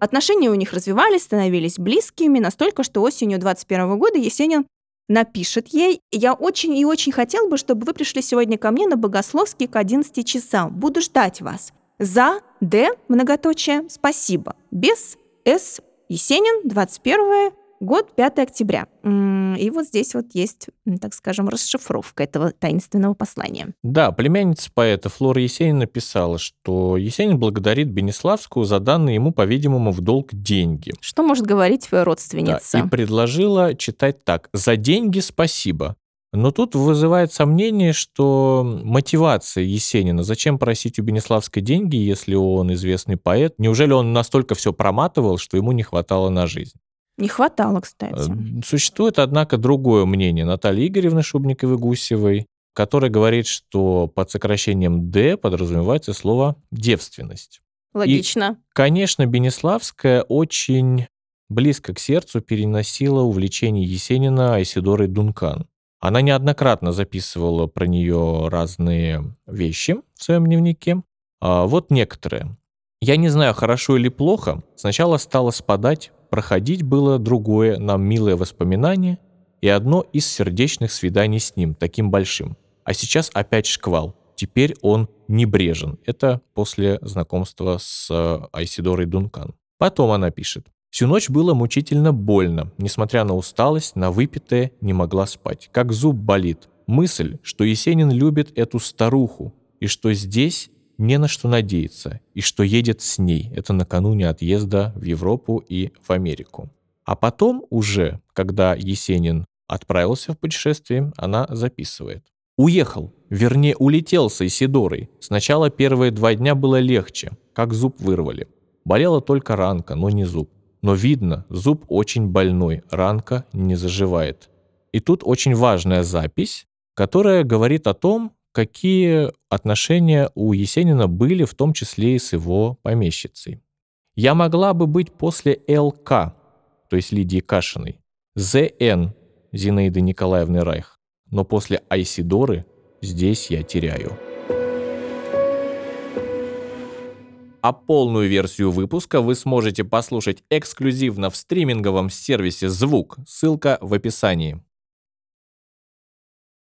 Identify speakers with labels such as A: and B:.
A: Отношения у них развивались, становились близкими, настолько, что осенью 21 года Есенин напишет ей, я очень и очень хотел бы, чтобы вы пришли сегодня ко мне на Богословский к 11 часам. Буду ждать вас. За Д, многоточие, спасибо. Без С, Есенин, 21 Год 5 октября. И вот здесь вот есть, так скажем, расшифровка этого таинственного послания.
B: Да, племянница поэта Флора Есенин написала, что Есенин благодарит Бенеславскую за данные ему, по-видимому, в долг деньги.
A: Что может говорить родственница?
B: Да, и предложила читать так. «За деньги спасибо». Но тут вызывает сомнение, что мотивация Есенина, зачем просить у Бенеславской деньги, если он известный поэт? Неужели он настолько все проматывал, что ему не хватало на жизнь?
A: Не хватало, кстати.
B: Э, существует, однако, другое мнение Натальи Игоревны Шубниковой-Гусевой, которая говорит, что под сокращением «д» подразумевается слово «девственность».
A: Логично.
B: И, конечно, Бенеславская очень близко к сердцу переносила увлечение Есенина Айсидорой Дункан. Она неоднократно записывала про нее разные вещи в своем дневнике. А вот некоторые. Я не знаю, хорошо или плохо, сначала стала спадать проходить было другое нам милое воспоминание и одно из сердечных свиданий с ним, таким большим. А сейчас опять шквал. Теперь он небрежен. Это после знакомства с э, Айсидорой Дункан. Потом она пишет. Всю ночь было мучительно больно. Несмотря на усталость, на выпитое не могла спать. Как зуб болит. Мысль, что Есенин любит эту старуху, и что здесь не на что надеяться, и что едет с ней. Это накануне отъезда в Европу и в Америку. А потом уже, когда Есенин отправился в путешествие, она записывает. Уехал, вернее, улетел с Исидорой. Сначала первые два дня было легче, как зуб вырвали. Болела только ранка, но не зуб. Но видно, зуб очень больной, ранка не заживает. И тут очень важная запись, которая говорит о том, какие отношения у Есенина были, в том числе и с его помещицей. Я могла бы быть после ЛК, то есть Лидии Кашиной, ЗН Зинаиды Николаевны Райх, но после Айсидоры здесь я теряю. А полную версию выпуска вы сможете послушать эксклюзивно в стриминговом сервисе «Звук». Ссылка в описании.